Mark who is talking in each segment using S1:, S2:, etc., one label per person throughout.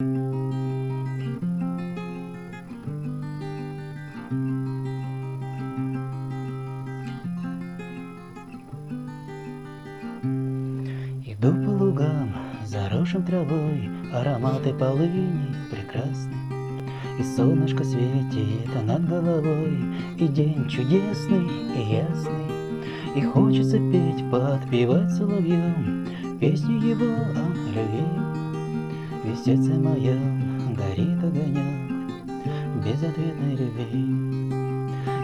S1: Иду по лугам, заросшим травой, Ароматы полыни прекрасны. И солнышко светит над головой, И день чудесный и ясный. И хочется петь, подпевать соловьем Песню его о любви. Ведь сердце моем горит огонек Безответной любви.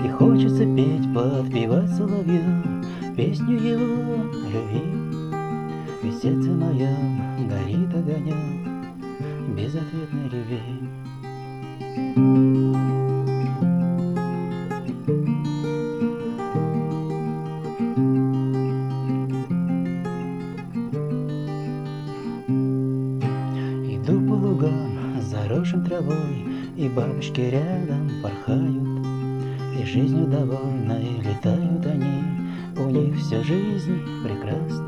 S1: И хочется петь, подпевать соловьем Песню его любви. Ведь сердце моем горит огонек Безответной любви. Лугам, заросшим травой, И бабочки рядом порхают, И жизнью довольной летают они, У них вся жизнь прекрасна.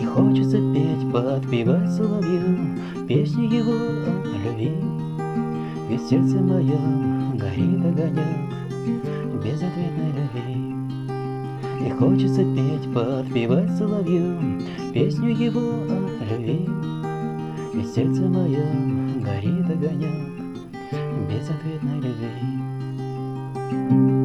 S1: И хочется петь, подпевать соловью Песню его о любви. Ведь сердце моем горит огонек Безответной любви. И хочется петь, подпевать соловью Песню его о любви. В сердце моем горит огонек Безответной любви.